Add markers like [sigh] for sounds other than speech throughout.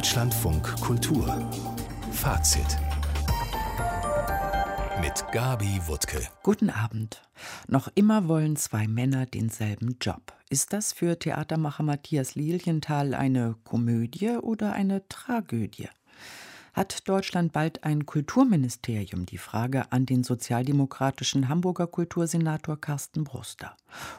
Deutschlandfunk Kultur Fazit mit Gabi Wuttke. Guten Abend. Noch immer wollen zwei Männer denselben Job. Ist das für Theatermacher Matthias Lilienthal eine Komödie oder eine Tragödie? Hat Deutschland bald ein Kulturministerium? Die Frage an den sozialdemokratischen Hamburger Kultursenator Carsten Bruster.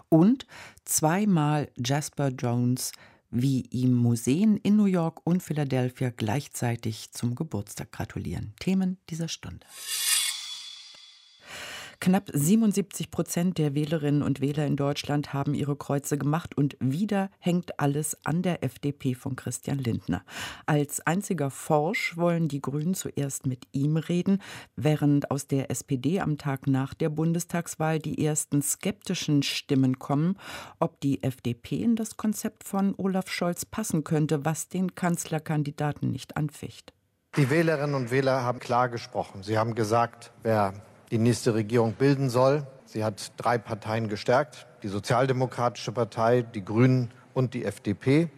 Und zweimal Jasper Jones wie ihm Museen in New York und Philadelphia gleichzeitig zum Geburtstag gratulieren. Themen dieser Stunde. Knapp 77 Prozent der Wählerinnen und Wähler in Deutschland haben ihre Kreuze gemacht und wieder hängt alles an der FDP von Christian Lindner. Als einziger Forsch wollen die Grünen zuerst mit ihm reden, während aus der SPD am Tag nach der Bundestagswahl die ersten skeptischen Stimmen kommen, ob die FDP in das Konzept von Olaf Scholz passen könnte, was den Kanzlerkandidaten nicht anficht. Die Wählerinnen und Wähler haben klar gesprochen. Sie haben gesagt, wer die nächste Regierung bilden soll. Sie hat drei Parteien gestärkt, die Sozialdemokratische Partei, die Grünen und die FDP.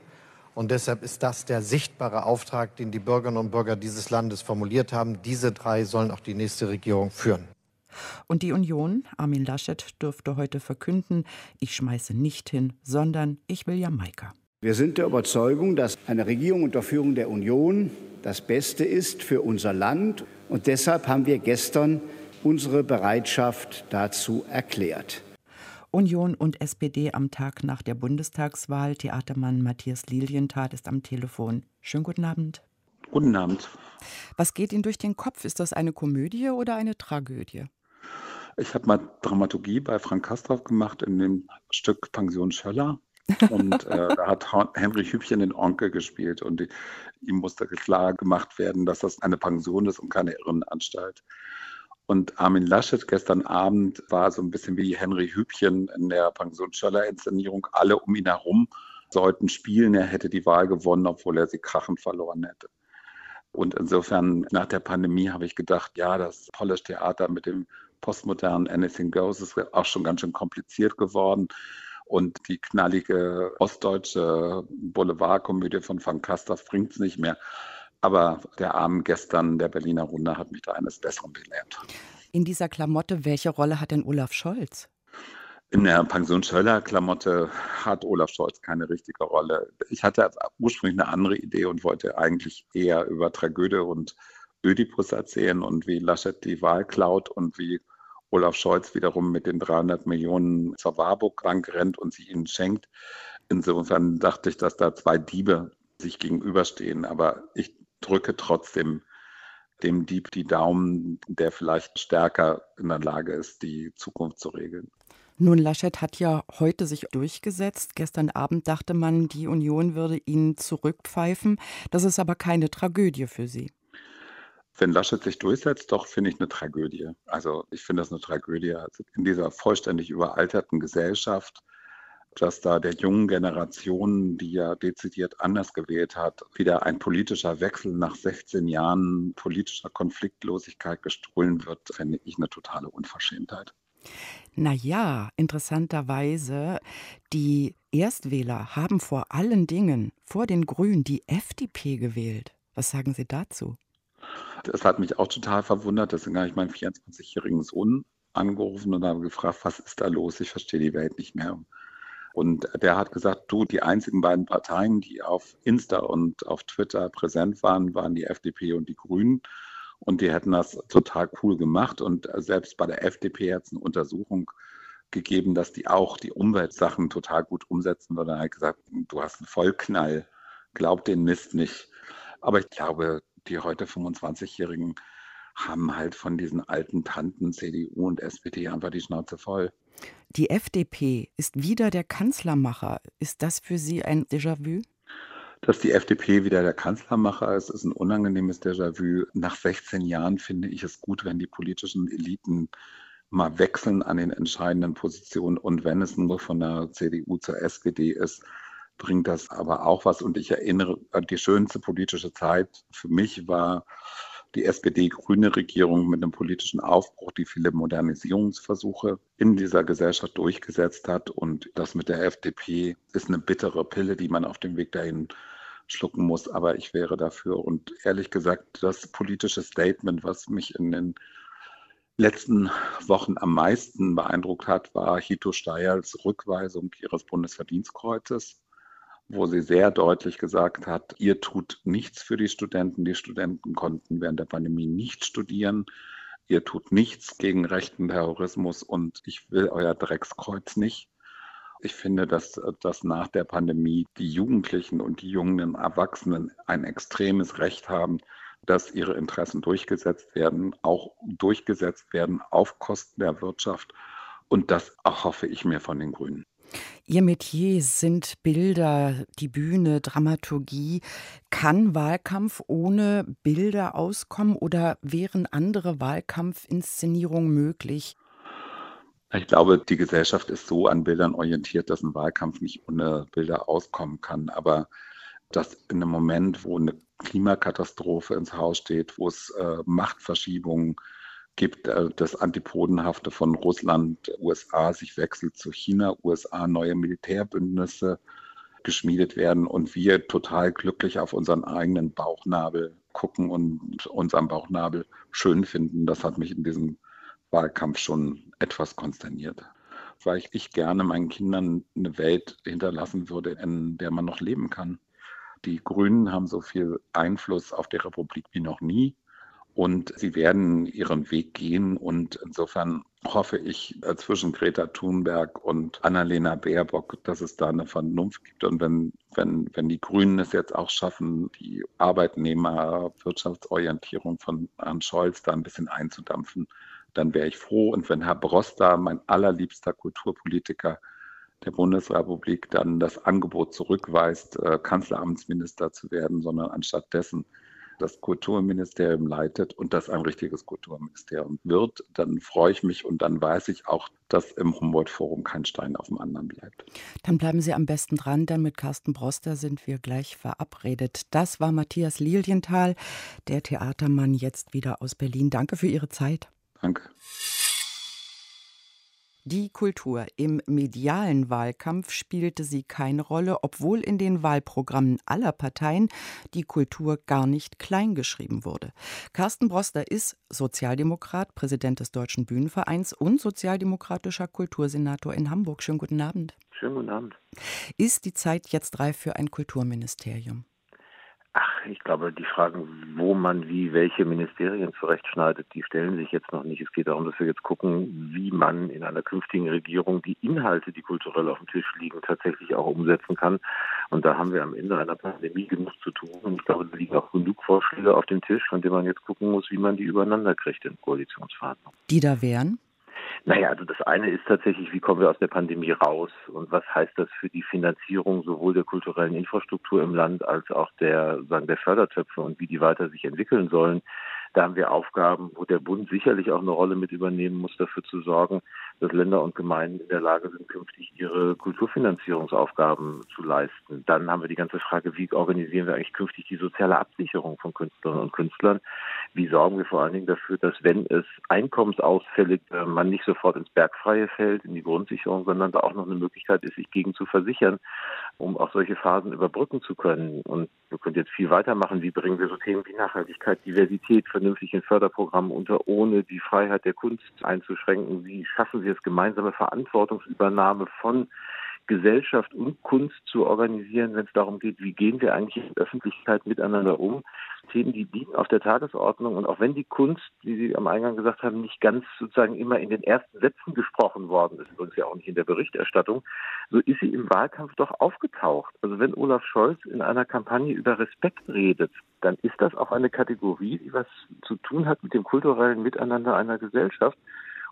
Und deshalb ist das der sichtbare Auftrag, den die Bürgerinnen und Bürger dieses Landes formuliert haben. Diese drei sollen auch die nächste Regierung führen. Und die Union, Armin Laschet, dürfte heute verkünden, ich schmeiße nicht hin, sondern ich will Jamaika. Wir sind der Überzeugung, dass eine Regierung unter Führung der Union das Beste ist für unser Land. Und deshalb haben wir gestern unsere Bereitschaft dazu erklärt. Union und SPD am Tag nach der Bundestagswahl. Theatermann Matthias Lilienthal ist am Telefon. Schönen guten Abend. Guten Abend. Was geht Ihnen durch den Kopf? Ist das eine Komödie oder eine Tragödie? Ich habe mal Dramaturgie bei Frank Kastorf gemacht in dem Stück Pension Schöller. Und äh, [laughs] da hat Henry Hübchen den Onkel gespielt und die, ihm musste klar gemacht werden, dass das eine Pension ist und keine Irrenanstalt. Und Armin Laschet gestern Abend war so ein bisschen wie Henry Hübchen in der Pension Schöller-Inszenierung. Alle um ihn herum sollten spielen. Er hätte die Wahl gewonnen, obwohl er sie krachend verloren hätte. Und insofern, nach der Pandemie habe ich gedacht, ja, das Polish Theater mit dem postmodernen Anything Goes ist auch schon ganz schön kompliziert geworden. Und die knallige ostdeutsche Boulevardkomödie von Van Kastorf bringt es nicht mehr. Aber der Abend gestern der Berliner Runde hat mich da eines Besseren belehrt. In dieser Klamotte, welche Rolle hat denn Olaf Scholz? In der Pension Schöller-Klamotte hat Olaf Scholz keine richtige Rolle. Ich hatte ursprünglich eine andere Idee und wollte eigentlich eher über Tragödie und Ödipus erzählen und wie Laschet die Wahl klaut und wie Olaf Scholz wiederum mit den 300 Millionen zur Warburg Bank rennt und sie ihnen schenkt. Insofern dachte ich, dass da zwei Diebe sich gegenüberstehen. Aber ich drücke trotzdem dem Dieb die Daumen, der vielleicht stärker in der Lage ist, die Zukunft zu regeln. Nun, Laschet hat ja heute sich durchgesetzt. Gestern Abend dachte man, die Union würde ihn zurückpfeifen. Das ist aber keine Tragödie für Sie. Wenn Laschet sich durchsetzt, doch finde ich eine Tragödie. Also ich finde das eine Tragödie. Also in dieser vollständig überalterten Gesellschaft dass da der jungen Generation, die ja dezidiert anders gewählt hat, wieder ein politischer Wechsel nach 16 Jahren politischer Konfliktlosigkeit gestohlen wird, finde ich eine totale Unverschämtheit. Naja, interessanterweise, die Erstwähler haben vor allen Dingen, vor den Grünen, die FDP gewählt. Was sagen Sie dazu? Das hat mich auch total verwundert. Deswegen habe ich meinen 24-jährigen Sohn angerufen und habe gefragt, was ist da los? Ich verstehe die Welt nicht mehr. Und der hat gesagt, du, die einzigen beiden Parteien, die auf Insta und auf Twitter präsent waren, waren die FDP und die Grünen. Und die hätten das total cool gemacht. Und selbst bei der FDP hat es eine Untersuchung gegeben, dass die auch die Umweltsachen total gut umsetzen würde. Er hat gesagt, du hast einen Vollknall, glaub den Mist nicht. Aber ich glaube, die heute 25-Jährigen haben halt von diesen alten Tanten CDU und SPD einfach die Schnauze voll. Die FDP ist wieder der Kanzlermacher. Ist das für Sie ein Déjà-vu? Dass die FDP wieder der Kanzlermacher ist, ist ein unangenehmes Déjà-vu. Nach 16 Jahren finde ich es gut, wenn die politischen Eliten mal wechseln an den entscheidenden Positionen. Und wenn es nur von der CDU zur SPD ist, bringt das aber auch was. Und ich erinnere, die schönste politische Zeit für mich war die SPD-grüne Regierung mit einem politischen Aufbruch, die viele Modernisierungsversuche in dieser Gesellschaft durchgesetzt hat. Und das mit der FDP ist eine bittere Pille, die man auf dem Weg dahin schlucken muss, aber ich wäre dafür. Und ehrlich gesagt, das politische Statement, was mich in den letzten Wochen am meisten beeindruckt hat, war Hito Steyerls Rückweisung ihres Bundesverdienstkreuzes, wo sie sehr deutlich gesagt hat, ihr tut nichts für die Studenten. Die Studenten konnten während der Pandemie nicht studieren. Ihr tut nichts gegen rechten Terrorismus und ich will euer Dreckskreuz nicht. Ich finde, dass, dass nach der Pandemie die Jugendlichen und die jungen Erwachsenen ein extremes Recht haben, dass ihre Interessen durchgesetzt werden, auch durchgesetzt werden auf Kosten der Wirtschaft. Und das hoffe ich mir von den Grünen. Ihr Metier sind Bilder, die Bühne, Dramaturgie. Kann Wahlkampf ohne Bilder auskommen oder wären andere Wahlkampfinszenierungen möglich? Ich glaube, die Gesellschaft ist so an Bildern orientiert, dass ein Wahlkampf nicht ohne Bilder auskommen kann. Aber dass in einem Moment, wo eine Klimakatastrophe ins Haus steht, wo es äh, Machtverschiebungen gibt, äh, das Antipodenhafte von Russland, USA sich wechselt zu China, USA neue Militärbündnisse geschmiedet werden und wir total glücklich auf unseren eigenen Bauchnabel gucken und unseren Bauchnabel schön finden. Das hat mich in diesem Wahlkampf schon etwas konsterniert, weil ich, ich gerne meinen Kindern eine Welt hinterlassen würde, in der man noch leben kann. Die Grünen haben so viel Einfluss auf die Republik wie noch nie. Und sie werden ihren Weg gehen. Und insofern hoffe ich äh, zwischen Greta Thunberg und Annalena Baerbock, dass es da eine Vernunft gibt. Und wenn, wenn, wenn die Grünen es jetzt auch schaffen, die Arbeitnehmerwirtschaftsorientierung von Herrn Scholz da ein bisschen einzudampfen, dann wäre ich froh. Und wenn Herr Broster, mein allerliebster Kulturpolitiker, der Bundesrepublik dann das Angebot zurückweist, äh, Kanzleramtsminister zu werden, sondern anstattdessen das Kulturministerium leitet und das ein richtiges Kulturministerium wird, dann freue ich mich und dann weiß ich auch, dass im Humboldt-Forum kein Stein auf dem anderen bleibt. Dann bleiben Sie am besten dran, denn mit Carsten Broster sind wir gleich verabredet. Das war Matthias Lilienthal, der Theatermann jetzt wieder aus Berlin. Danke für Ihre Zeit. Danke. Die Kultur im medialen Wahlkampf spielte sie keine Rolle, obwohl in den Wahlprogrammen aller Parteien die Kultur gar nicht kleingeschrieben wurde. Carsten Broster ist Sozialdemokrat, Präsident des Deutschen Bühnenvereins und sozialdemokratischer Kultursenator in Hamburg. Schönen guten Abend. Schönen guten Abend. Ist die Zeit jetzt reif für ein Kulturministerium? Ach, ich glaube, die Fragen, wo man wie welche Ministerien zurechtschneidet, die stellen sich jetzt noch nicht. Es geht darum, dass wir jetzt gucken, wie man in einer künftigen Regierung die Inhalte, die kulturell auf dem Tisch liegen, tatsächlich auch umsetzen kann. Und da haben wir am Ende einer Pandemie genug zu tun. Und ich glaube, da liegen auch genug Vorschläge auf dem Tisch, von denen man jetzt gucken muss, wie man die übereinander kriegt in Koalitionsverhandlungen. Die da wären? Naja, also das eine ist tatsächlich, wie kommen wir aus der Pandemie raus und was heißt das für die Finanzierung sowohl der kulturellen Infrastruktur im Land als auch der, sagen, der Fördertöpfe und wie die weiter sich entwickeln sollen. Da haben wir Aufgaben, wo der Bund sicherlich auch eine Rolle mit übernehmen muss, dafür zu sorgen, dass Länder und Gemeinden in der Lage sind, künftig ihre Kulturfinanzierungsaufgaben zu leisten. Dann haben wir die ganze Frage, wie organisieren wir eigentlich künftig die soziale Absicherung von Künstlerinnen und Künstlern? Wie sorgen wir vor allen Dingen dafür, dass wenn es Einkommensausfälle, äh, man nicht sofort ins Bergfreie fällt, in die Grundsicherung, sondern da auch noch eine Möglichkeit ist, sich gegen zu versichern, um auch solche Phasen überbrücken zu können. Und wir können jetzt viel weitermachen. Wie bringen wir so Themen wie Nachhaltigkeit, Diversität vernünftig in Förderprogrammen unter, ohne die Freiheit der Kunst einzuschränken? Wie schaffen wir es, gemeinsame Verantwortungsübernahme von Gesellschaft und Kunst zu organisieren, wenn es darum geht, wie gehen wir eigentlich in der Öffentlichkeit miteinander um. Themen, die liegen auf der Tagesordnung und auch wenn die Kunst, wie Sie am Eingang gesagt haben, nicht ganz sozusagen immer in den ersten Sätzen gesprochen worden ist, übrigens ja auch nicht in der Berichterstattung, so ist sie im Wahlkampf doch aufgetaucht. Also wenn Olaf Scholz in einer Kampagne über Respekt redet, dann ist das auch eine Kategorie, die was zu tun hat mit dem kulturellen Miteinander einer Gesellschaft.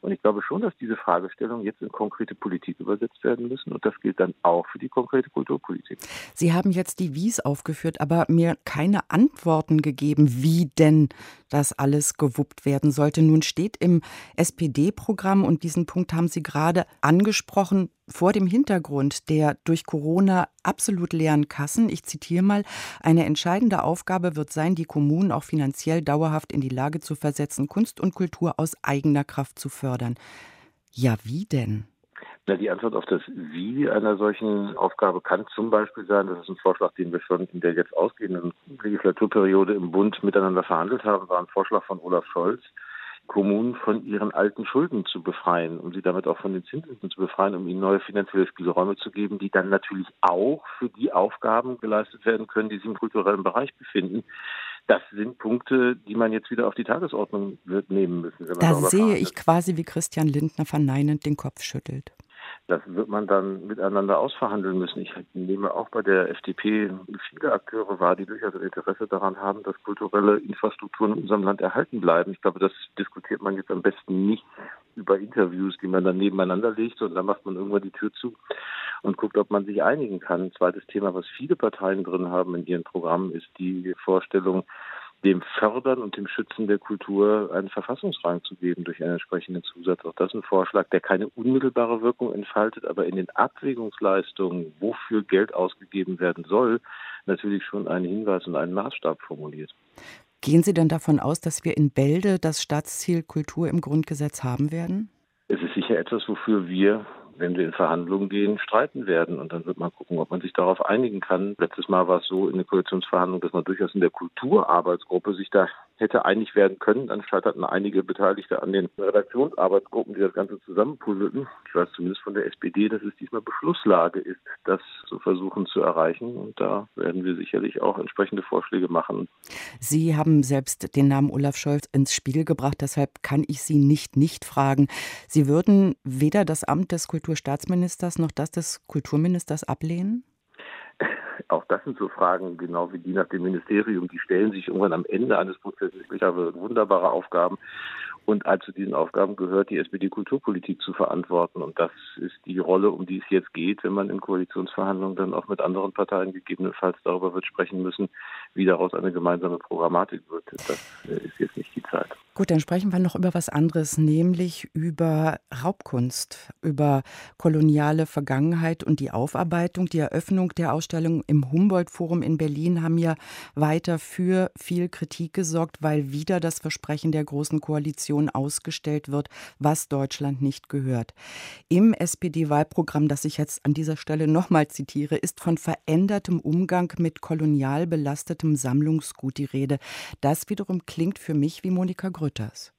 Und ich glaube schon, dass diese Fragestellungen jetzt in konkrete Politik übersetzt werden müssen. Und das gilt dann auch für die konkrete Kulturpolitik. Sie haben jetzt die Wies aufgeführt, aber mir keine Antworten gegeben, wie denn das alles gewuppt werden sollte. Nun steht im SPD-Programm, und diesen Punkt haben Sie gerade angesprochen, vor dem Hintergrund der durch Corona absolut leeren Kassen, ich zitiere mal, eine entscheidende Aufgabe wird sein, die Kommunen auch finanziell dauerhaft in die Lage zu versetzen, Kunst und Kultur aus eigener Kraft zu fördern. Ja, wie denn? Na, die Antwort auf das Wie einer solchen Aufgabe kann zum Beispiel sein, das ist ein Vorschlag, den wir schon in der jetzt ausgehenden Legislaturperiode im Bund miteinander verhandelt haben, war ein Vorschlag von Olaf Scholz, Kommunen von ihren alten Schulden zu befreien, um sie damit auch von den Zinsen zu befreien, um ihnen neue finanzielle Spielräume zu geben, die dann natürlich auch für die Aufgaben geleistet werden können, die sich im kulturellen Bereich befinden. Das sind Punkte, die man jetzt wieder auf die Tagesordnung wird nehmen müssen. da sehe ich quasi, wie Christian Lindner verneinend den Kopf schüttelt. Das wird man dann miteinander ausverhandeln müssen. Ich nehme auch bei der FDP viele Akteure wahr, die durchaus ein Interesse daran haben, dass kulturelle Infrastrukturen in unserem Land erhalten bleiben. Ich glaube, das diskutiert man jetzt am besten nicht über Interviews, die man dann nebeneinander legt, dann macht man irgendwann die Tür zu und guckt, ob man sich einigen kann. Ein zweites Thema, was viele Parteien drin haben in ihren Programmen, ist die Vorstellung, dem Fördern und dem Schützen der Kultur einen Verfassungsrang zu geben durch einen entsprechenden Zusatz. Auch das ist ein Vorschlag, der keine unmittelbare Wirkung entfaltet, aber in den Abwägungsleistungen, wofür Geld ausgegeben werden soll, natürlich schon einen Hinweis und einen Maßstab formuliert. Gehen Sie denn davon aus, dass wir in Bälde das Staatsziel Kultur im Grundgesetz haben werden? Es ist sicher etwas, wofür wir wenn wir in Verhandlungen gehen, streiten werden. Und dann wird man gucken, ob man sich darauf einigen kann. Letztes Mal war es so in den Koalitionsverhandlungen, dass man durchaus in der Kulturarbeitsgruppe sich da hätte einig werden können. Dann scheiterten einige Beteiligte an den Redaktionsarbeitsgruppen, die das Ganze zusammenpuzzelten. Ich weiß zumindest von der SPD, dass es diesmal Beschlusslage ist, das zu versuchen zu erreichen. Und da werden wir sicherlich auch entsprechende Vorschläge machen. Sie haben selbst den Namen Olaf Scholz ins Spiel gebracht. Deshalb kann ich Sie nicht nicht fragen. Sie würden weder das Amt des Kulturstaatsministers noch das des Kulturministers ablehnen? Auch das sind so Fragen, genau wie die nach dem Ministerium, die stellen sich irgendwann am Ende eines Prozesses. Ich habe wunderbare Aufgaben und zu diesen Aufgaben gehört, die SPD-Kulturpolitik zu verantworten. Und das ist die Rolle, um die es jetzt geht, wenn man in Koalitionsverhandlungen dann auch mit anderen Parteien gegebenenfalls darüber wird sprechen müssen, wie daraus eine gemeinsame Programmatik wird. Das ist jetzt nicht die Zeit. Gut, dann sprechen wir noch über was anderes, nämlich über Raubkunst, über koloniale Vergangenheit und die Aufarbeitung. Die Eröffnung der Ausstellung im Humboldt-Forum in Berlin haben ja weiter für viel Kritik gesorgt, weil wieder das Versprechen der Großen Koalition ausgestellt wird, was Deutschland nicht gehört. Im SPD-Wahlprogramm, das ich jetzt an dieser Stelle nochmal zitiere, ist von verändertem Umgang mit kolonial belastetem Sammlungsgut die Rede. Das wiederum klingt für mich wie Monika Grütters?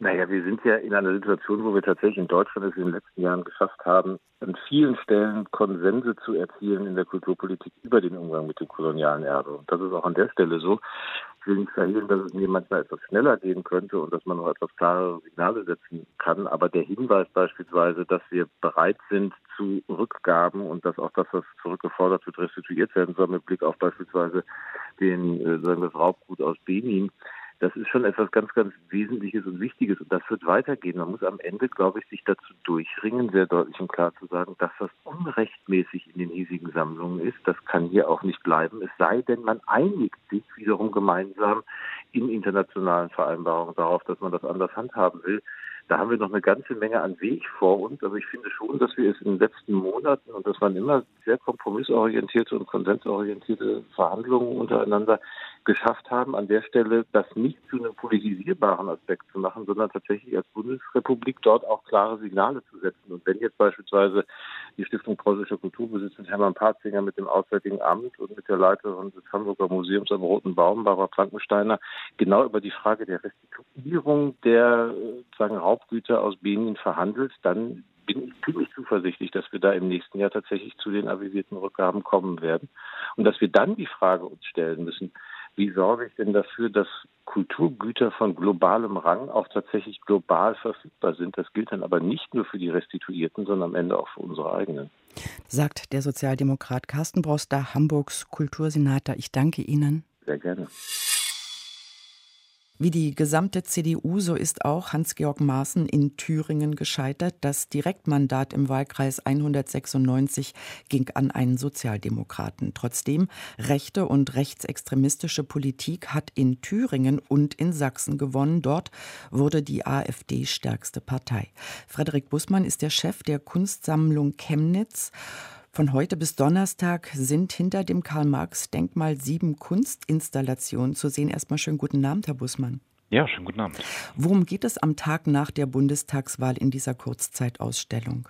Naja, wir sind ja in einer Situation, wo wir tatsächlich in Deutschland es in den letzten Jahren geschafft haben, an vielen Stellen Konsense zu erzielen in der Kulturpolitik über den Umgang mit dem kolonialen Erbe. Und das ist auch an der Stelle so. Ich will nicht verhehlen, dass es mir manchmal etwas schneller gehen könnte und dass man noch etwas klarere Signale setzen kann. Aber der Hinweis beispielsweise, dass wir bereit sind zu Rückgaben und dass auch das, was zurückgefordert wird, restituiert werden soll, mit Blick auf beispielsweise den, äh, sagen wir, das Raubgut aus Benin, das ist schon etwas ganz, ganz Wesentliches und Wichtiges und das wird weitergehen. Man muss am Ende, glaube ich, sich dazu durchringen, sehr deutlich und klar zu sagen, dass das unrechtmäßig in den hiesigen Sammlungen ist. Das kann hier auch nicht bleiben. Es sei denn, man einigt sich wiederum gemeinsam in internationalen Vereinbarungen darauf, dass man das anders handhaben will da haben wir noch eine ganze Menge an Weg vor uns. Aber ich finde schon, dass wir es in den letzten Monaten, und das waren immer sehr kompromissorientierte und konsensorientierte Verhandlungen untereinander, geschafft haben, an der Stelle das nicht zu einem politisierbaren Aspekt zu machen, sondern tatsächlich als Bundesrepublik dort auch klare Signale zu setzen. Und wenn jetzt beispielsweise die Stiftung Preußischer Kulturbesitz mit Hermann Patzinger, mit dem Auswärtigen Amt und mit der Leiterin des Hamburger Museums am Roten Baum, Barbara Frankensteiner, genau über die Frage der Restituierung der sagen, Raubgüter aus Benin verhandelt, dann bin ich ziemlich zuversichtlich, dass wir da im nächsten Jahr tatsächlich zu den avisierten Rückgaben kommen werden. Und dass wir dann die Frage uns stellen müssen, wie sorge ich denn dafür, dass Kulturgüter von globalem Rang auch tatsächlich global verfügbar sind? Das gilt dann aber nicht nur für die Restituierten, sondern am Ende auch für unsere eigenen. Sagt der Sozialdemokrat Carsten Broster, Hamburgs Kultursenator. Ich danke Ihnen. Sehr gerne. Wie die gesamte CDU, so ist auch Hans-Georg Maaßen in Thüringen gescheitert. Das Direktmandat im Wahlkreis 196 ging an einen Sozialdemokraten. Trotzdem, rechte und rechtsextremistische Politik hat in Thüringen und in Sachsen gewonnen. Dort wurde die AfD stärkste Partei. Frederik Bussmann ist der Chef der Kunstsammlung Chemnitz. Von heute bis Donnerstag sind hinter dem Karl-Marx-Denkmal sieben Kunstinstallationen zu sehen. Erstmal schönen guten Abend, Herr Bussmann. Ja, schönen guten Abend. Worum geht es am Tag nach der Bundestagswahl in dieser Kurzzeitausstellung?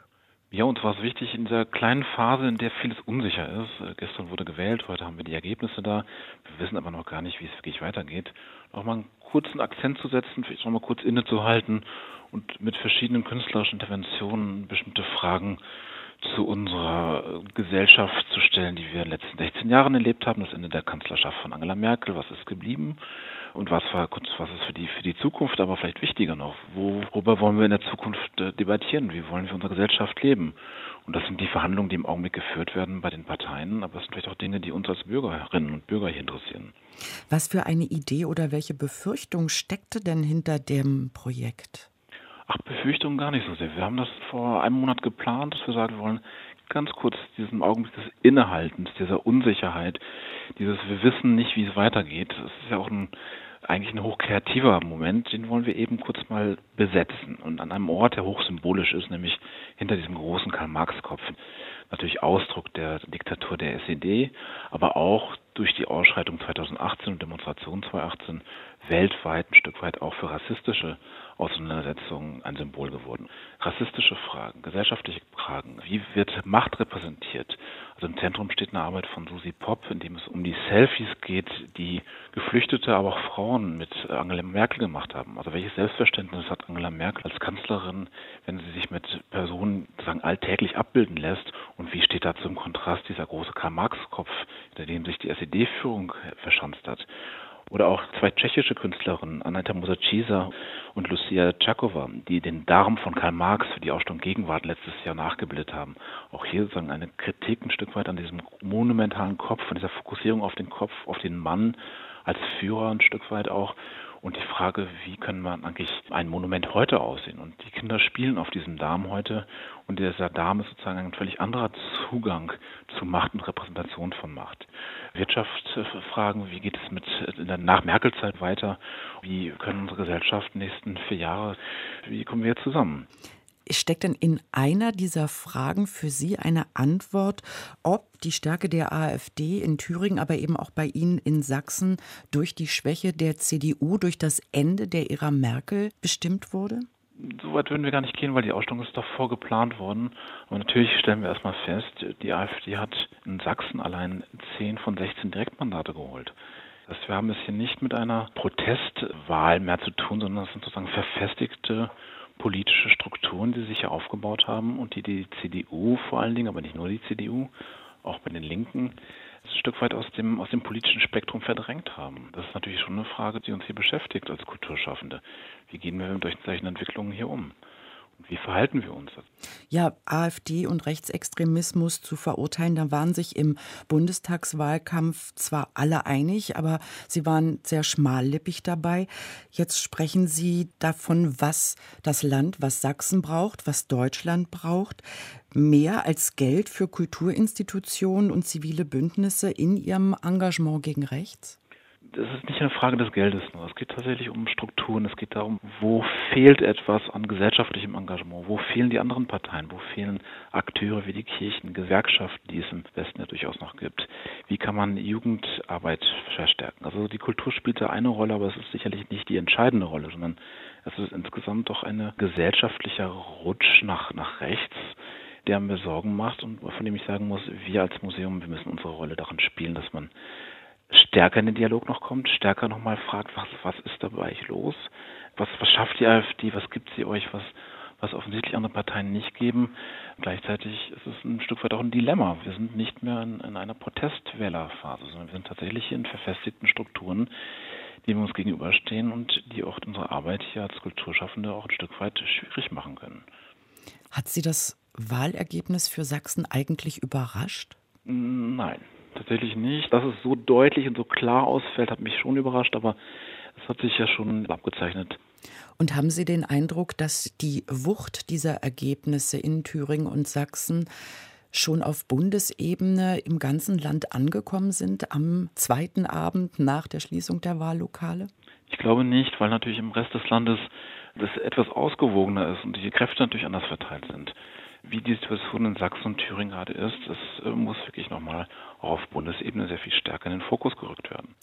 Ja, uns war es wichtig in dieser kleinen Phase, in der vieles unsicher ist. Äh, gestern wurde gewählt, heute haben wir die Ergebnisse da. Wir wissen aber noch gar nicht, wie es wirklich weitergeht. Noch mal einen kurzen Akzent zu setzen, vielleicht noch mal kurz innezuhalten und mit verschiedenen künstlerischen Interventionen bestimmte Fragen zu unserer Gesellschaft zu stellen, die wir in den letzten 16 Jahren erlebt haben. Das Ende der Kanzlerschaft von Angela Merkel, was ist geblieben und was war was ist für die für die Zukunft, aber vielleicht wichtiger noch, worüber wollen wir in der Zukunft äh, debattieren? Wie wollen wir unsere Gesellschaft leben? Und das sind die Verhandlungen, die im Augenblick geführt werden bei den Parteien, aber es sind vielleicht auch Dinge, die uns als Bürgerinnen und Bürger hier interessieren. Was für eine Idee oder welche Befürchtung steckte denn hinter dem Projekt? Ach, Befürchtungen gar nicht so sehr. Wir haben das vor einem Monat geplant, dass wir sagen, wir wollen ganz kurz diesen Augenblick des Innehaltens, dieser Unsicherheit, dieses wir wissen nicht, wie es weitergeht. Das ist ja auch ein eigentlich ein hochkreativer Moment, den wollen wir eben kurz mal besetzen und an einem Ort, der hochsymbolisch ist, nämlich hinter diesem großen Karl-Marx-Kopf. Natürlich Ausdruck der Diktatur der SED, aber auch durch die Ausschreitung 2018 und Demonstration 2018 weltweit ein Stück weit auch für rassistische Auseinandersetzungen ein Symbol geworden. Rassistische Fragen, gesellschaftliche Fragen, wie wird Macht repräsentiert? Also im Zentrum steht eine Arbeit von Susi Popp, in dem es um die Selfies geht, die Geflüchtete, aber auch Frauen mit Angela Merkel gemacht haben. Also welches Selbstverständnis hat Angela Merkel als Kanzlerin, wenn sie sich mit Personen sagen alltäglich abbilden lässt? Und wie steht dazu im Kontrast dieser große Karl-Marx-Kopf, hinter dem sich die SED-Führung verschanzt hat? Oder auch zwei tschechische Künstlerinnen, Anita Musaciza und Lucia Czakova, die den Darm von Karl Marx für die Ausstellung Gegenwart letztes Jahr nachgebildet haben. Auch hier sozusagen eine Kritik ein Stück weit an diesem monumentalen Kopf, an dieser Fokussierung auf den Kopf, auf den Mann als Führer ein Stück weit auch und die Frage, wie kann man eigentlich ein Monument heute aussehen? Und die Kinder spielen auf diesem Darm heute und dieser Darm ist sozusagen ein völlig anderer Zugang zu Macht und Repräsentation von Macht. Wirtschaftsfragen, wie geht es mit der Nach-Merkel-Zeit weiter? Wie können unsere Gesellschaft in den nächsten vier Jahre, wie kommen wir zusammen? Steckt denn in einer dieser Fragen für Sie eine Antwort, ob die Stärke der AfD in Thüringen, aber eben auch bei Ihnen in Sachsen durch die Schwäche der CDU, durch das Ende der Ära Merkel bestimmt wurde? So weit würden wir gar nicht gehen, weil die Ausstellung ist davor geplant worden. Aber natürlich stellen wir erstmal fest, die AfD hat in Sachsen allein 10 von 16 Direktmandate geholt. Das wir haben es hier nicht mit einer Protestwahl mehr zu tun, sondern es sind sozusagen verfestigte politische Strukturen, die sich hier aufgebaut haben und die die CDU vor allen Dingen, aber nicht nur die CDU, auch bei den Linken, ein Stück weit aus dem, aus dem politischen Spektrum verdrängt haben. Das ist natürlich schon eine Frage, die uns hier beschäftigt als Kulturschaffende. Wie gehen wir mit solchen Entwicklungen hier um? Wie verhalten wir uns? Ja, AfD und Rechtsextremismus zu verurteilen, da waren sich im Bundestagswahlkampf zwar alle einig, aber sie waren sehr schmallippig dabei. Jetzt sprechen Sie davon, was das Land, was Sachsen braucht, was Deutschland braucht. Mehr als Geld für Kulturinstitutionen und zivile Bündnisse in ihrem Engagement gegen rechts? Das ist nicht eine Frage des Geldes nur. Es geht tatsächlich um Strukturen. Es geht darum, wo fehlt etwas an gesellschaftlichem Engagement? Wo fehlen die anderen Parteien? Wo fehlen Akteure wie die Kirchen, Gewerkschaften, die es im Westen ja durchaus noch gibt? Wie kann man Jugendarbeit verstärken? Also die Kultur spielt da eine Rolle, aber es ist sicherlich nicht die entscheidende Rolle, sondern es ist insgesamt doch ein gesellschaftlicher Rutsch nach, nach rechts, der mir Sorgen macht und von dem ich sagen muss, wir als Museum, wir müssen unsere Rolle darin spielen, dass man stärker in den Dialog noch kommt, stärker nochmal fragt, was, was ist da bei euch los? Was, was schafft die AfD? Was gibt sie euch? Was, was offensichtlich andere Parteien nicht geben. Gleichzeitig ist es ein Stück weit auch ein Dilemma. Wir sind nicht mehr in, in einer Protestwählerphase, sondern wir sind tatsächlich hier in verfestigten Strukturen, die wir uns gegenüberstehen und die auch unsere Arbeit hier als Kulturschaffende auch ein Stück weit schwierig machen können. Hat Sie das Wahlergebnis für Sachsen eigentlich überrascht? Nein tatsächlich nicht. Dass es so deutlich und so klar ausfällt, hat mich schon überrascht, aber es hat sich ja schon abgezeichnet. Und haben Sie den Eindruck, dass die Wucht dieser Ergebnisse in Thüringen und Sachsen schon auf Bundesebene im ganzen Land angekommen sind am zweiten Abend nach der Schließung der Wahllokale? Ich glaube nicht, weil natürlich im Rest des Landes das etwas ausgewogener ist und die Kräfte natürlich anders verteilt sind wie die Situation in Sachsen und Thüringen gerade ist, das äh, muss wirklich nochmal auf Bundesebene sehr viel stärker in den Fokus gerückt werden.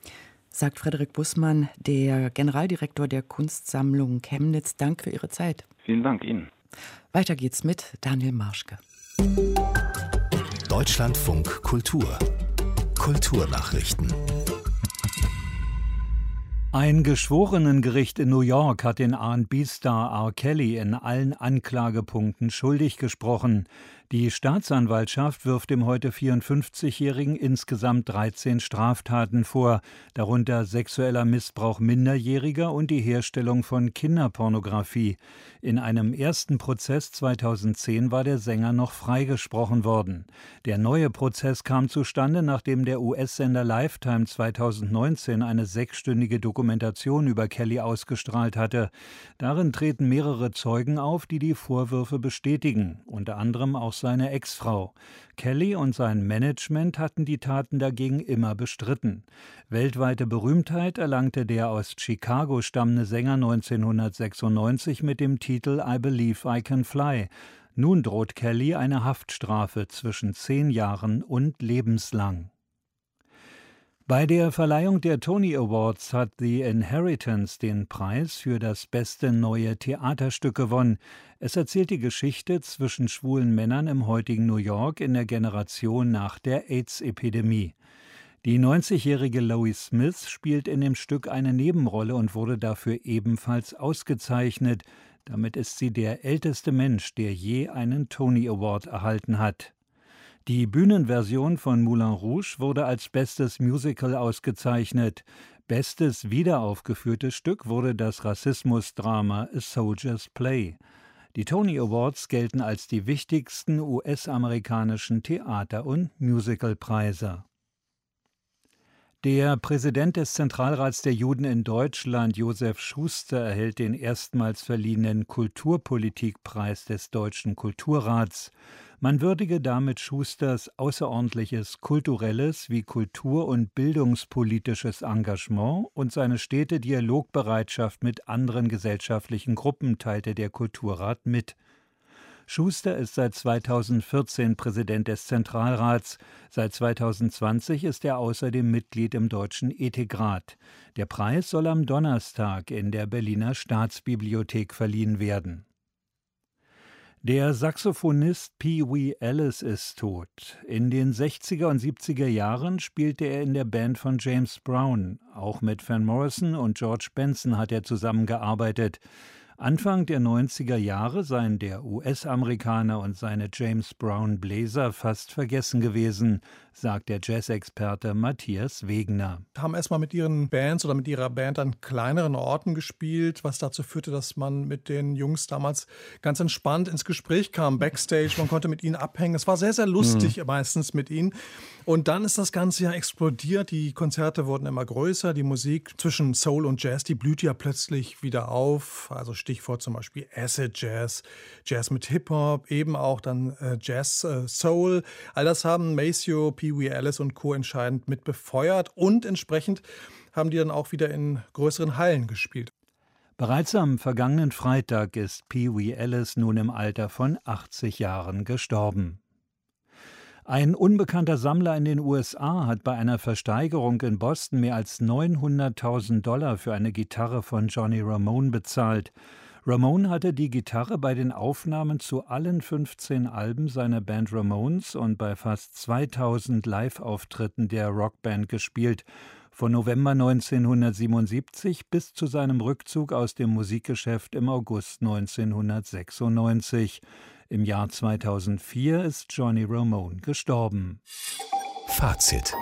Sagt Frederik Bussmann, der Generaldirektor der Kunstsammlung Chemnitz. Danke für Ihre Zeit. Vielen Dank Ihnen. Weiter geht's mit Daniel Marschke. Deutschlandfunk Kultur Kulturnachrichten ein Geschworenengericht in New York hat den R&B-Star R. Kelly in allen Anklagepunkten schuldig gesprochen. Die Staatsanwaltschaft wirft dem heute 54-Jährigen insgesamt 13 Straftaten vor, darunter sexueller Missbrauch Minderjähriger und die Herstellung von Kinderpornografie. In einem ersten Prozess 2010 war der Sänger noch freigesprochen worden. Der neue Prozess kam zustande, nachdem der US-Sender Lifetime 2019 eine sechsstündige Dokumentation über Kelly ausgestrahlt hatte. Darin treten mehrere Zeugen auf, die die Vorwürfe bestätigen, unter anderem auch seine Ex-Frau. Kelly und sein Management hatten die Taten dagegen immer bestritten. Weltweite Berühmtheit erlangte der aus Chicago stammende Sänger 1996 mit dem Titel I Believe I Can Fly. Nun droht Kelly eine Haftstrafe zwischen zehn Jahren und lebenslang. Bei der Verleihung der Tony Awards hat The Inheritance den Preis für das beste neue Theaterstück gewonnen. Es erzählt die Geschichte zwischen schwulen Männern im heutigen New York in der Generation nach der AIDS-Epidemie. Die 90-jährige Lois Smith spielt in dem Stück eine Nebenrolle und wurde dafür ebenfalls ausgezeichnet. Damit ist sie der älteste Mensch, der je einen Tony Award erhalten hat. Die Bühnenversion von Moulin Rouge wurde als bestes Musical ausgezeichnet. Bestes wiederaufgeführtes Stück wurde das Rassismusdrama A Soldier's Play. Die Tony Awards gelten als die wichtigsten US-amerikanischen Theater- und Musicalpreise. Der Präsident des Zentralrats der Juden in Deutschland, Josef Schuster, erhält den erstmals verliehenen Kulturpolitikpreis des Deutschen Kulturrats. Man würdige damit Schusters außerordentliches kulturelles wie kultur- und bildungspolitisches Engagement und seine stete Dialogbereitschaft mit anderen gesellschaftlichen Gruppen, teilte der Kulturrat mit. Schuster ist seit 2014 Präsident des Zentralrats. Seit 2020 ist er außerdem Mitglied im Deutschen Ethikrat. Der Preis soll am Donnerstag in der Berliner Staatsbibliothek verliehen werden. Der Saxophonist Pee Wee Ellis ist tot. In den 60er und 70er Jahren spielte er in der Band von James Brown. Auch mit Van Morrison und George Benson hat er zusammengearbeitet. Anfang der 90er Jahre seien der US-Amerikaner und seine James Brown Bläser fast vergessen gewesen, sagt der Jazzexperte Matthias Wegner. Haben erstmal mit ihren Bands oder mit ihrer Band an kleineren Orten gespielt, was dazu führte, dass man mit den Jungs damals ganz entspannt ins Gespräch kam, backstage, man konnte mit ihnen abhängen. Es war sehr, sehr lustig mhm. meistens mit ihnen. Und dann ist das Ganze ja explodiert. Die Konzerte wurden immer größer. Die Musik zwischen Soul und Jazz, die blüht ja plötzlich wieder auf. Also Stichwort zum Beispiel Acid Jazz, Jazz mit Hip-Hop, eben auch dann äh, Jazz äh, Soul. All das haben Maceo, Pee Wee Alice und Co. entscheidend mit befeuert und entsprechend haben die dann auch wieder in größeren Hallen gespielt. Bereits am vergangenen Freitag ist Pee Wee Alice nun im Alter von 80 Jahren gestorben. Ein unbekannter Sammler in den USA hat bei einer Versteigerung in Boston mehr als 900.000 Dollar für eine Gitarre von Johnny Ramone bezahlt. Ramone hatte die Gitarre bei den Aufnahmen zu allen 15 Alben seiner Band Ramones und bei fast 2000 Live-Auftritten der Rockband gespielt. Von November 1977 bis zu seinem Rückzug aus dem Musikgeschäft im August 1996. Im Jahr 2004 ist Johnny Ramone gestorben. Fazit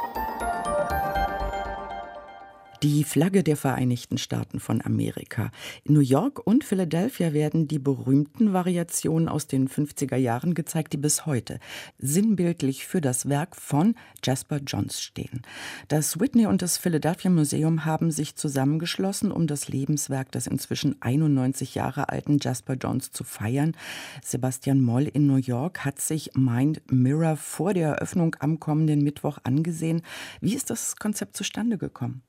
die Flagge der Vereinigten Staaten von Amerika. In New York und Philadelphia werden die berühmten Variationen aus den 50er Jahren gezeigt, die bis heute sinnbildlich für das Werk von Jasper Johns stehen. Das Whitney und das Philadelphia Museum haben sich zusammengeschlossen, um das Lebenswerk des inzwischen 91 Jahre alten Jasper Johns zu feiern. Sebastian Moll in New York hat sich Mind Mirror vor der Eröffnung am kommenden Mittwoch angesehen. Wie ist das Konzept zustande gekommen?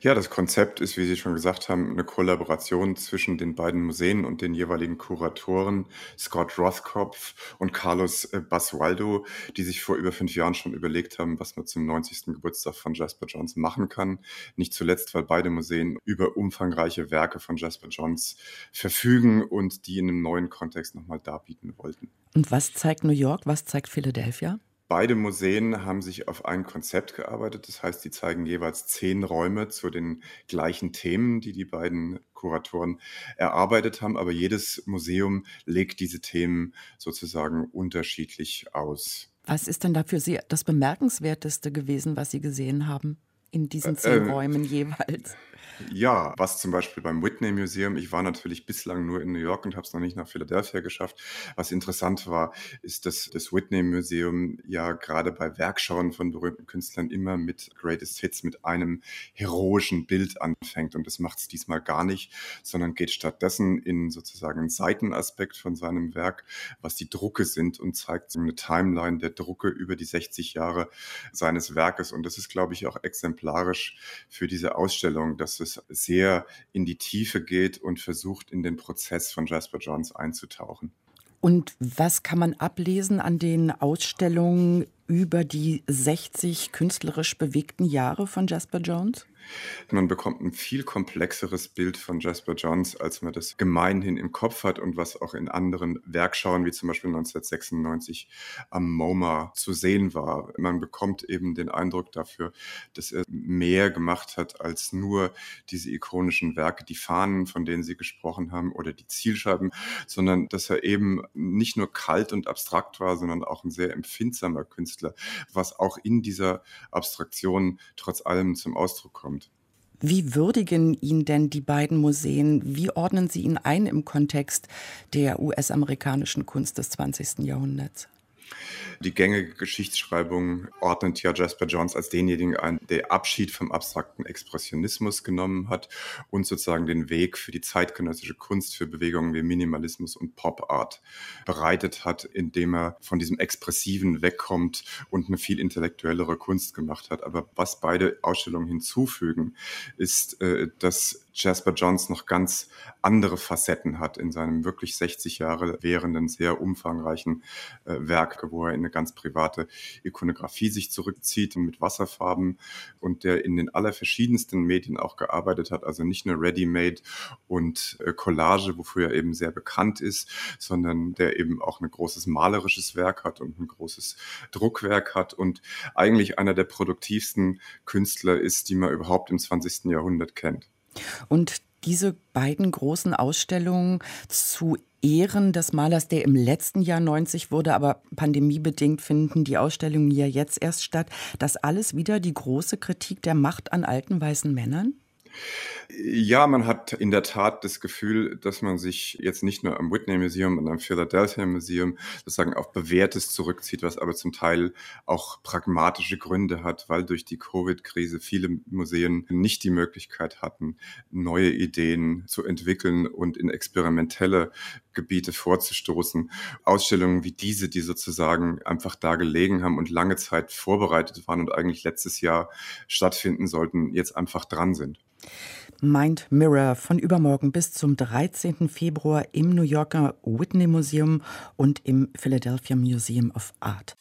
Ja, das Konzept ist, wie Sie schon gesagt haben, eine Kollaboration zwischen den beiden Museen und den jeweiligen Kuratoren Scott Rothkopf und Carlos äh, Basualdo, die sich vor über fünf Jahren schon überlegt haben, was man zum 90. Geburtstag von Jasper Johns machen kann. Nicht zuletzt, weil beide Museen über umfangreiche Werke von Jasper Johns verfügen und die in einem neuen Kontext nochmal darbieten wollten. Und was zeigt New York, was zeigt Philadelphia? Beide Museen haben sich auf ein Konzept gearbeitet. Das heißt, die zeigen jeweils zehn Räume zu den gleichen Themen, die die beiden Kuratoren erarbeitet haben. Aber jedes Museum legt diese Themen sozusagen unterschiedlich aus. Was ist denn da für Sie das Bemerkenswerteste gewesen, was Sie gesehen haben in diesen zehn äh, Räumen jeweils? Ja, was zum Beispiel beim Whitney Museum, ich war natürlich bislang nur in New York und habe es noch nicht nach Philadelphia geschafft. Was interessant war, ist, dass das Whitney Museum ja gerade bei Werkschauen von berühmten Künstlern immer mit Greatest Hits, mit einem heroischen Bild anfängt. Und das macht es diesmal gar nicht, sondern geht stattdessen in sozusagen einen Seitenaspekt von seinem Werk, was die Drucke sind und zeigt eine Timeline der Drucke über die 60 Jahre seines Werkes. Und das ist, glaube ich, auch exemplarisch für diese Ausstellung, dass es sehr in die Tiefe geht und versucht, in den Prozess von Jasper Johns einzutauchen. Und was kann man ablesen an den Ausstellungen über die 60 künstlerisch bewegten Jahre von Jasper Jones? Man bekommt ein viel komplexeres Bild von Jasper Johns, als man das gemeinhin im Kopf hat und was auch in anderen Werkschauen, wie zum Beispiel 1996 am MoMA zu sehen war. Man bekommt eben den Eindruck dafür, dass er mehr gemacht hat als nur diese ikonischen Werke, die Fahnen, von denen Sie gesprochen haben, oder die Zielscheiben, sondern dass er eben nicht nur kalt und abstrakt war, sondern auch ein sehr empfindsamer Künstler, was auch in dieser Abstraktion trotz allem zum Ausdruck kommt. Wie würdigen ihn denn die beiden Museen? Wie ordnen Sie ihn ein im Kontext der US-amerikanischen Kunst des 20. Jahrhunderts? Die gängige Geschichtsschreibung ordnet ja Jasper Johns als denjenigen ein, der Abschied vom abstrakten Expressionismus genommen hat und sozusagen den Weg für die zeitgenössische Kunst, für Bewegungen wie Minimalismus und Pop Art bereitet hat, indem er von diesem Expressiven wegkommt und eine viel intellektuellere Kunst gemacht hat. Aber was beide Ausstellungen hinzufügen, ist, äh, dass Jasper Johns noch ganz andere Facetten hat in seinem wirklich 60 Jahre währenden, sehr umfangreichen äh, Werk, wo er in eine ganz private Ikonografie sich zurückzieht mit Wasserfarben und der in den allerverschiedensten Medien auch gearbeitet hat, also nicht nur Ready-Made und äh, Collage, wofür er eben sehr bekannt ist, sondern der eben auch ein großes malerisches Werk hat und ein großes Druckwerk hat und eigentlich einer der produktivsten Künstler ist, die man überhaupt im 20. Jahrhundert kennt. Und diese beiden großen Ausstellungen zu Ehren des Malers, der im letzten Jahr 90 wurde, aber pandemiebedingt finden die Ausstellungen ja jetzt erst statt. Das alles wieder die große Kritik der Macht an alten weißen Männern? Ja, man hat in der Tat das Gefühl, dass man sich jetzt nicht nur am Whitney Museum und am Philadelphia Museum sozusagen auf Bewährtes zurückzieht, was aber zum Teil auch pragmatische Gründe hat, weil durch die Covid-Krise viele Museen nicht die Möglichkeit hatten, neue Ideen zu entwickeln und in experimentelle Gebiete vorzustoßen. Ausstellungen wie diese, die sozusagen einfach da gelegen haben und lange Zeit vorbereitet waren und eigentlich letztes Jahr stattfinden sollten, jetzt einfach dran sind. Mind Mirror von übermorgen bis zum 13. Februar im New Yorker Whitney Museum und im Philadelphia Museum of Art.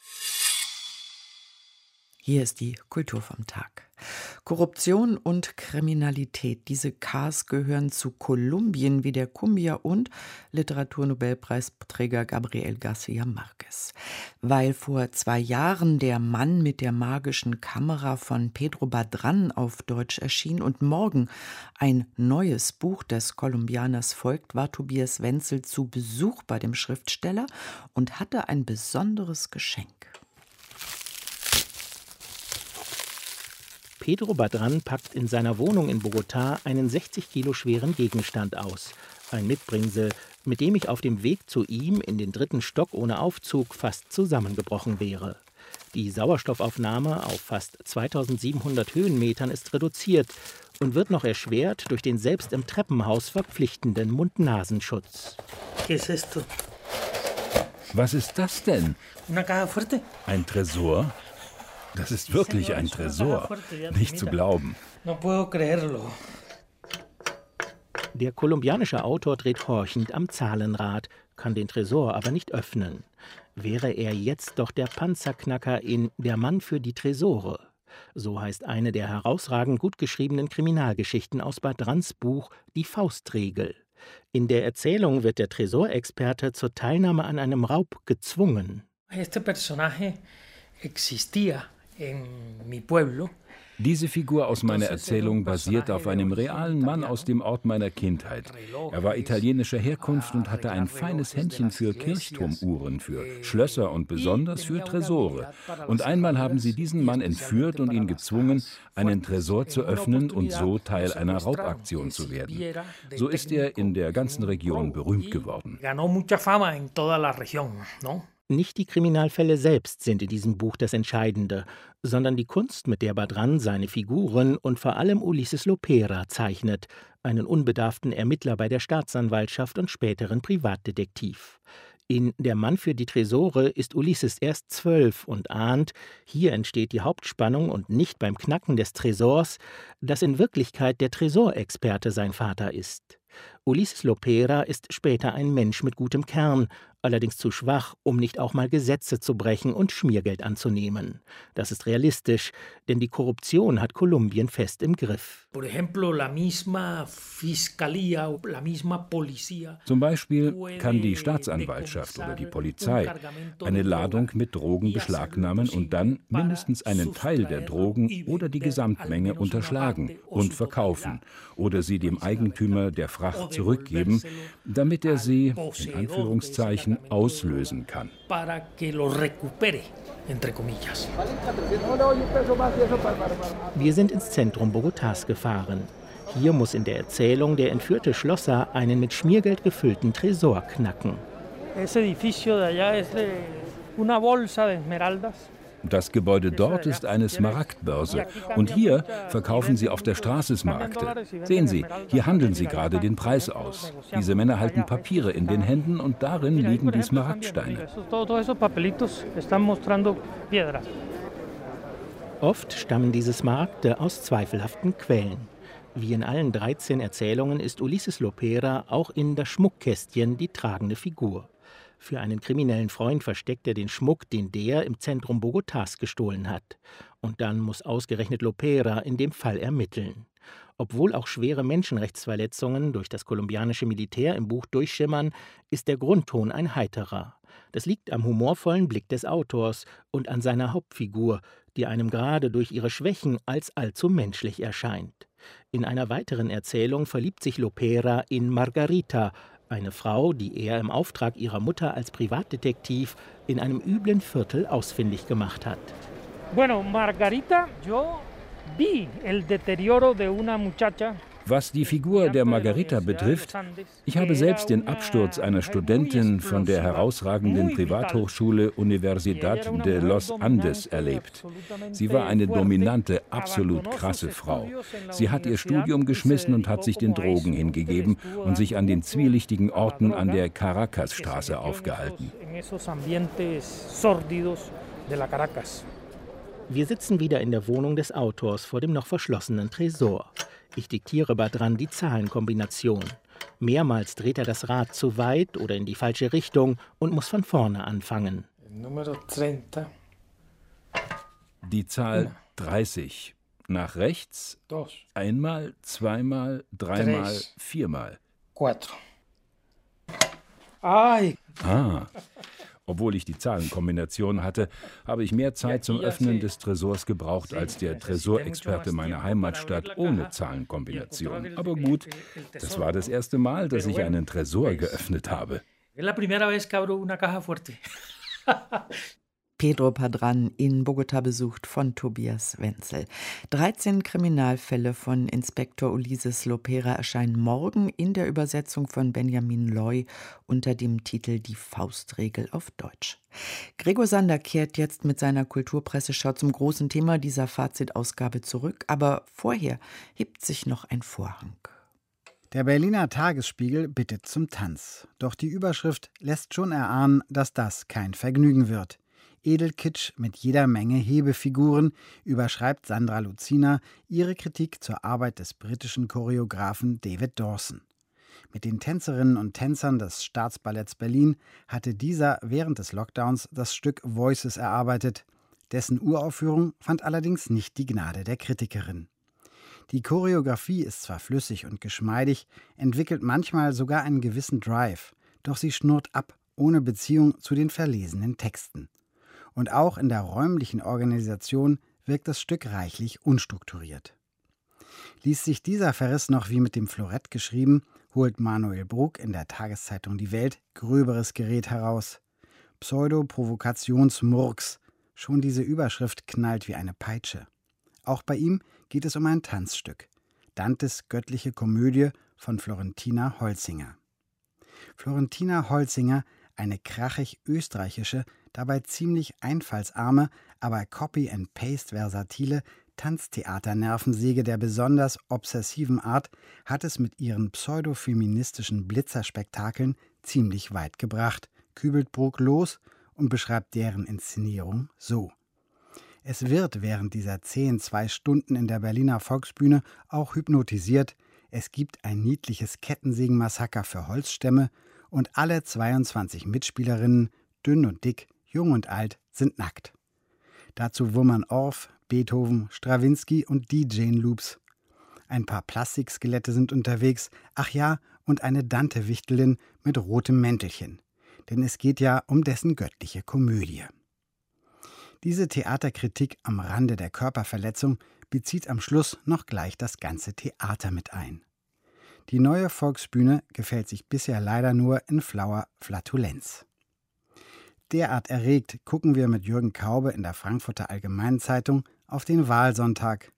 Hier ist die Kultur vom Tag. Korruption und Kriminalität, diese Ks gehören zu Kolumbien wie der Cumbia und Literaturnobelpreisträger Gabriel Garcia Marquez. Weil vor zwei Jahren der Mann mit der magischen Kamera von Pedro Badran auf Deutsch erschien und morgen ein neues Buch des Kolumbianers folgt, war Tobias Wenzel zu Besuch bei dem Schriftsteller und hatte ein besonderes Geschenk. Pedro Badran packt in seiner Wohnung in Bogotá einen 60 Kilo schweren Gegenstand aus. Ein Mitbringsel, mit dem ich auf dem Weg zu ihm in den dritten Stock ohne Aufzug fast zusammengebrochen wäre. Die Sauerstoffaufnahme auf fast 2700 Höhenmetern ist reduziert und wird noch erschwert durch den selbst im Treppenhaus verpflichtenden Mund-Nasenschutz. Was ist das denn? Ein Tresor? Das ist wirklich ein Tresor. Nicht zu glauben. Der kolumbianische Autor dreht horchend am Zahlenrad, kann den Tresor aber nicht öffnen. Wäre er jetzt doch der Panzerknacker in Der Mann für die Tresore. So heißt eine der herausragend gut geschriebenen Kriminalgeschichten aus Bad Rands Buch Die Faustregel. In der Erzählung wird der Tresorexperte zur Teilnahme an einem Raub gezwungen. Este personaje existía diese Figur aus meiner Erzählung basiert auf einem realen Mann aus dem Ort meiner Kindheit. Er war italienischer Herkunft und hatte ein feines Händchen für Kirchturmuhren, für Schlösser und besonders für Tresore. Und einmal haben sie diesen Mann entführt und ihn gezwungen, einen Tresor zu öffnen und so Teil einer Raubaktion zu werden. So ist er in der ganzen Region berühmt geworden. Nicht die Kriminalfälle selbst sind in diesem Buch das Entscheidende, sondern die Kunst, mit der Badran seine Figuren und vor allem Ulysses Lopera zeichnet, einen unbedarften Ermittler bei der Staatsanwaltschaft und späteren Privatdetektiv. In Der Mann für die Tresore ist Ulysses erst zwölf und ahnt, hier entsteht die Hauptspannung und nicht beim Knacken des Tresors, dass in Wirklichkeit der Tresorexperte sein Vater ist. Ulysses Lopera ist später ein Mensch mit gutem Kern, allerdings zu schwach, um nicht auch mal Gesetze zu brechen und Schmiergeld anzunehmen. Das ist realistisch, denn die Korruption hat Kolumbien fest im Griff. Zum Beispiel kann die Staatsanwaltschaft oder die Polizei eine Ladung mit Drogen beschlagnahmen und dann mindestens einen Teil der Drogen oder die Gesamtmenge unterschlagen und verkaufen oder sie dem Eigentümer der Fracht zurückgeben, damit er sie, in Anführungszeichen, auslösen kann. Wir sind ins Zentrum Bogotas gefahren. Hier muss in der Erzählung der entführte Schlosser einen mit Schmiergeld gefüllten Tresor knacken. Das Gebäude dort ist eine Smaragdbörse und hier verkaufen sie auf der Straße Smaragde. Sehen Sie, hier handeln sie gerade den Preis aus. Diese Männer halten Papiere in den Händen und darin liegen die Smaragdsteine. Oft stammen diese Smaragde aus zweifelhaften Quellen. Wie in allen 13 Erzählungen ist Ulysses Lopera auch in das Schmuckkästchen die tragende Figur. Für einen kriminellen Freund versteckt er den Schmuck, den der im Zentrum Bogotas gestohlen hat. Und dann muss ausgerechnet Lopera in dem Fall ermitteln. Obwohl auch schwere Menschenrechtsverletzungen durch das kolumbianische Militär im Buch durchschimmern, ist der Grundton ein heiterer. Das liegt am humorvollen Blick des Autors und an seiner Hauptfigur, die einem gerade durch ihre Schwächen als allzu menschlich erscheint. In einer weiteren Erzählung verliebt sich Lopera in Margarita, eine Frau, die er im Auftrag ihrer Mutter als Privatdetektiv in einem üblen Viertel ausfindig gemacht hat. Bueno, Margarita, yo vi el deterioro de una muchacha was die Figur der Margarita betrifft, ich habe selbst den Absturz einer Studentin von der herausragenden Privathochschule Universidad de los Andes erlebt. Sie war eine dominante, absolut krasse Frau. Sie hat ihr Studium geschmissen und hat sich den Drogen hingegeben und sich an den zwielichtigen Orten an der Caracas-Straße aufgehalten. Wir sitzen wieder in der Wohnung des Autors vor dem noch verschlossenen Tresor. Ich diktiere Badran die Zahlenkombination. Mehrmals dreht er das Rad zu weit oder in die falsche Richtung und muss von vorne anfangen. Die Zahl 30. Nach rechts. Einmal, zweimal, dreimal, viermal. Ay. Ah. Obwohl ich die Zahlenkombination hatte, habe ich mehr Zeit zum Öffnen des Tresors gebraucht als der Tresorexperte meiner Heimatstadt ohne Zahlenkombination. Aber gut, das war das erste Mal, dass ich einen Tresor geöffnet habe. Pedro Padran in Bogota besucht von Tobias Wenzel. 13 Kriminalfälle von Inspektor Ulises Lopera erscheinen morgen in der Übersetzung von Benjamin Loy unter dem Titel Die Faustregel auf Deutsch. Gregor Sander kehrt jetzt mit seiner Kulturpresseschau zum großen Thema dieser Fazitausgabe zurück, aber vorher hebt sich noch ein Vorhang. Der Berliner Tagesspiegel bittet zum Tanz. Doch die Überschrift lässt schon erahnen, dass das kein Vergnügen wird. Edelkitsch mit jeder Menge Hebefiguren, überschreibt Sandra Luzina ihre Kritik zur Arbeit des britischen Choreografen David Dawson. Mit den Tänzerinnen und Tänzern des Staatsballetts Berlin hatte dieser während des Lockdowns das Stück Voices erarbeitet. Dessen Uraufführung fand allerdings nicht die Gnade der Kritikerin. Die Choreografie ist zwar flüssig und geschmeidig, entwickelt manchmal sogar einen gewissen Drive, doch sie schnurrt ab, ohne Beziehung zu den verlesenen Texten. Und auch in der räumlichen Organisation wirkt das Stück reichlich unstrukturiert. Ließ sich dieser Verriss noch wie mit dem Florett geschrieben, holt Manuel Bruck in der Tageszeitung Die Welt gröberes Gerät heraus. Pseudo-Provokationsmurks. Schon diese Überschrift knallt wie eine Peitsche. Auch bei ihm geht es um ein Tanzstück. Dantes göttliche Komödie von Florentina Holzinger. Florentina Holzinger, eine krachig österreichische, dabei ziemlich einfallsarme, aber Copy-and-Paste-versatile Tanztheater-Nervensäge der besonders obsessiven Art, hat es mit ihren pseudofeministischen Blitzerspektakeln ziemlich weit gebracht, kübelt Bruck los und beschreibt deren Inszenierung so. Es wird während dieser zehn zwei Stunden in der Berliner Volksbühne auch hypnotisiert. Es gibt ein niedliches Kettensägenmassaker für Holzstämme und alle 22 Mitspielerinnen, dünn und dick, jung und alt, sind nackt. Dazu wummern Orff, Beethoven, Strawinski und DJ-Loops. Ein paar Plastikskelette sind unterwegs, ach ja, und eine Dante-Wichtelin mit rotem Mäntelchen. Denn es geht ja um dessen göttliche Komödie. Diese Theaterkritik am Rande der Körperverletzung bezieht am Schluss noch gleich das ganze Theater mit ein. Die neue Volksbühne gefällt sich bisher leider nur in flauer Flatulenz. Derart erregt gucken wir mit Jürgen Kaube in der Frankfurter Allgemeinen Zeitung auf den Wahlsonntag.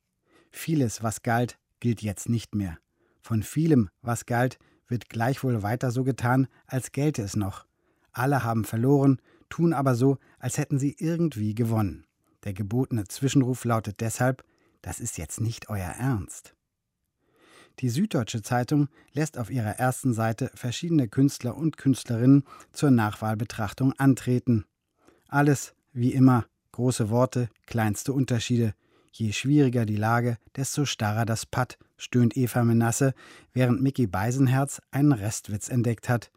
Vieles, was galt, gilt jetzt nicht mehr. Von vielem, was galt, wird gleichwohl weiter so getan, als gelte es noch. Alle haben verloren, tun aber so, als hätten sie irgendwie gewonnen. Der gebotene Zwischenruf lautet deshalb, das ist jetzt nicht euer Ernst. Die Süddeutsche Zeitung lässt auf ihrer ersten Seite verschiedene Künstler und Künstlerinnen zur Nachwahlbetrachtung antreten. Alles, wie immer, große Worte, kleinste Unterschiede. Je schwieriger die Lage, desto starrer das Patt, stöhnt Eva Menasse, während Mickey Beisenherz einen Restwitz entdeckt hat.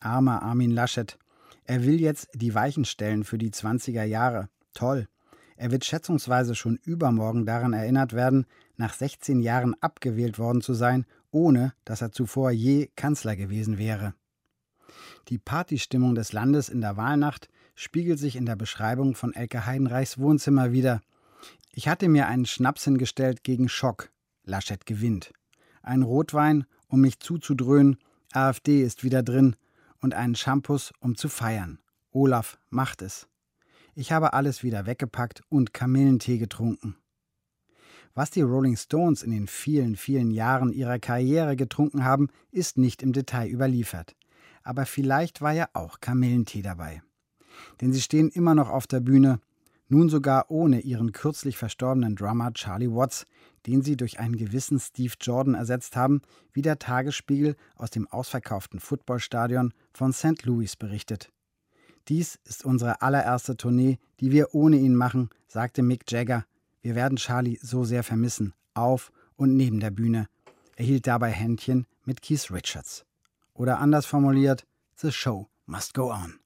Armer Armin Laschet, er will jetzt die Weichen stellen für die 20er Jahre. Toll. Er wird schätzungsweise schon übermorgen daran erinnert werden, nach 16 Jahren abgewählt worden zu sein, ohne dass er zuvor je Kanzler gewesen wäre. Die Partystimmung des Landes in der Wahlnacht spiegelt sich in der Beschreibung von Elke Heidenreichs Wohnzimmer wieder. Ich hatte mir einen Schnaps hingestellt gegen Schock. Laschet gewinnt. Ein Rotwein, um mich zuzudröhnen. AfD ist wieder drin und einen Shampoos, um zu feiern. Olaf macht es. Ich habe alles wieder weggepackt und Kamillentee getrunken. Was die Rolling Stones in den vielen, vielen Jahren ihrer Karriere getrunken haben, ist nicht im Detail überliefert. Aber vielleicht war ja auch Kamillentee dabei. Denn sie stehen immer noch auf der Bühne, nun sogar ohne ihren kürzlich verstorbenen Drummer Charlie Watts, den sie durch einen gewissen Steve Jordan ersetzt haben, wie der Tagesspiegel aus dem ausverkauften Footballstadion von St. Louis berichtet. Dies ist unsere allererste Tournee, die wir ohne ihn machen, sagte Mick Jagger. Wir werden Charlie so sehr vermissen, auf und neben der Bühne. Er hielt dabei Händchen mit Keith Richards. Oder anders formuliert, The Show must go on.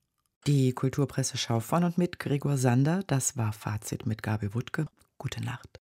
Die Kulturpresseschau von und mit Gregor Sander, das war Fazit mit Gabi Wuttke. Gute Nacht.